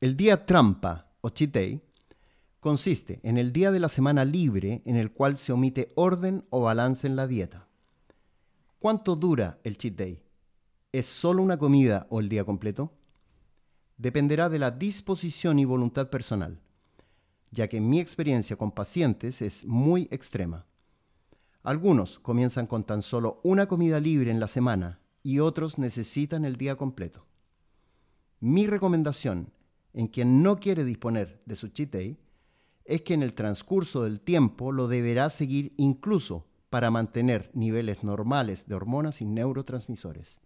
El día trampa o cheat day consiste en el día de la semana libre en el cual se omite orden o balance en la dieta. ¿Cuánto dura el cheat day? ¿Es solo una comida o el día completo? Dependerá de la disposición y voluntad personal, ya que mi experiencia con pacientes es muy extrema. Algunos comienzan con tan solo una comida libre en la semana y otros necesitan el día completo. Mi recomendación en quien no quiere disponer de su cheat day es que en el transcurso del tiempo lo deberá seguir incluso para mantener niveles normales de hormonas y neurotransmisores,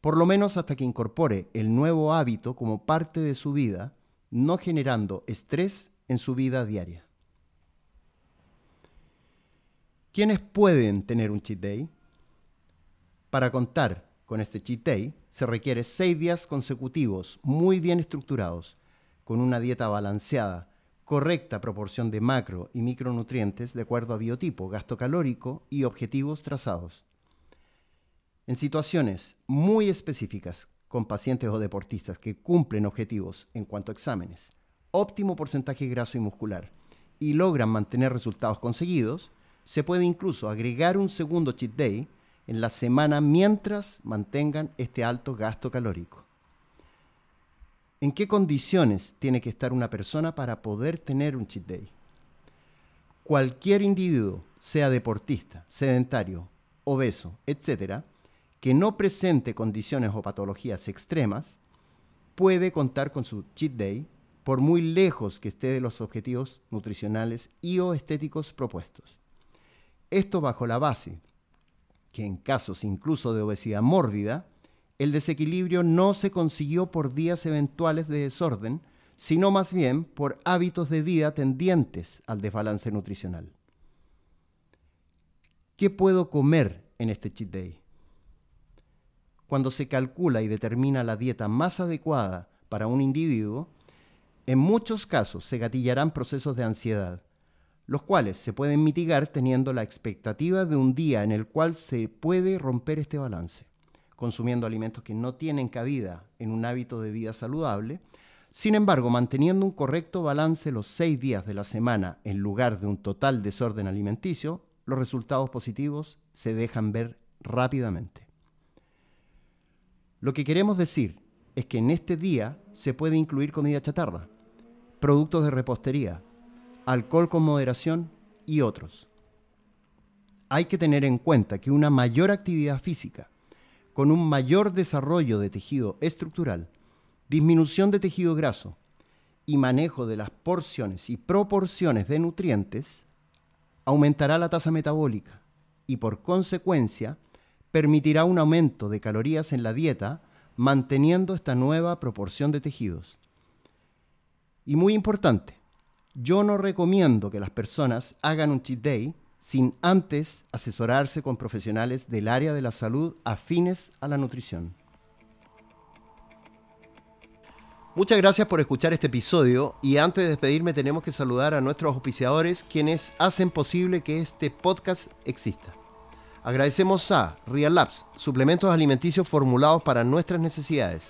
por lo menos hasta que incorpore el nuevo hábito como parte de su vida, no generando estrés en su vida diaria. ¿Quiénes pueden tener un cheat day? Para contar con este cheat day se requiere seis días consecutivos muy bien estructurados, con una dieta balanceada, correcta proporción de macro y micronutrientes de acuerdo a biotipo, gasto calórico y objetivos trazados. En situaciones muy específicas, con pacientes o deportistas que cumplen objetivos en cuanto a exámenes, óptimo porcentaje graso y muscular, y logran mantener resultados conseguidos, se puede incluso agregar un segundo cheat day en la semana mientras mantengan este alto gasto calórico. ¿En qué condiciones tiene que estar una persona para poder tener un cheat day? Cualquier individuo, sea deportista, sedentario, obeso, etc., que no presente condiciones o patologías extremas, puede contar con su cheat day por muy lejos que esté de los objetivos nutricionales y o estéticos propuestos. Esto bajo la base que en casos incluso de obesidad mórbida, el desequilibrio no se consiguió por días eventuales de desorden, sino más bien por hábitos de vida tendientes al desbalance nutricional. ¿Qué puedo comer en este cheat day? Cuando se calcula y determina la dieta más adecuada para un individuo, en muchos casos se gatillarán procesos de ansiedad, los cuales se pueden mitigar teniendo la expectativa de un día en el cual se puede romper este balance consumiendo alimentos que no tienen cabida en un hábito de vida saludable. Sin embargo, manteniendo un correcto balance los seis días de la semana en lugar de un total desorden alimenticio, los resultados positivos se dejan ver rápidamente. Lo que queremos decir es que en este día se puede incluir comida chatarra, productos de repostería, alcohol con moderación y otros. Hay que tener en cuenta que una mayor actividad física, con un mayor desarrollo de tejido estructural, disminución de tejido graso y manejo de las porciones y proporciones de nutrientes, aumentará la tasa metabólica y por consecuencia permitirá un aumento de calorías en la dieta manteniendo esta nueva proporción de tejidos. Y muy importante, yo no recomiendo que las personas hagan un cheat day sin antes asesorarse con profesionales del área de la salud afines a la nutrición. Muchas gracias por escuchar este episodio y antes de despedirme tenemos que saludar a nuestros auspiciadores quienes hacen posible que este podcast exista. Agradecemos a Real Labs, suplementos alimenticios formulados para nuestras necesidades.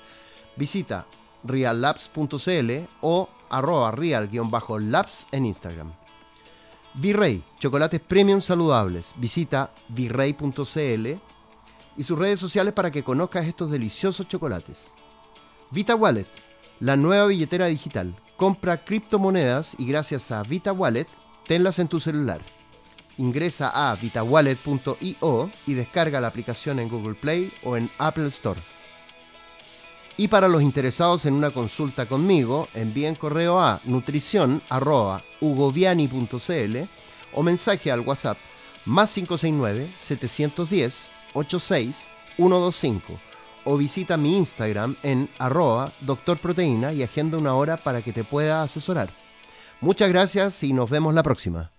Visita reallabs.cl o arroba real-labs en Instagram. Virrey, chocolates premium saludables. Visita virrey.cl y sus redes sociales para que conozcas estos deliciosos chocolates. Vita Wallet, la nueva billetera digital. Compra criptomonedas y gracias a Vita Wallet, tenlas en tu celular. Ingresa a vitawallet.io y descarga la aplicación en Google Play o en Apple Store. Y para los interesados en una consulta conmigo, envíen correo a nutricion.ugoviani.cl o mensaje al WhatsApp más 569-710-86125 o visita mi Instagram en arroba doctorproteína y agenda una hora para que te pueda asesorar. Muchas gracias y nos vemos la próxima.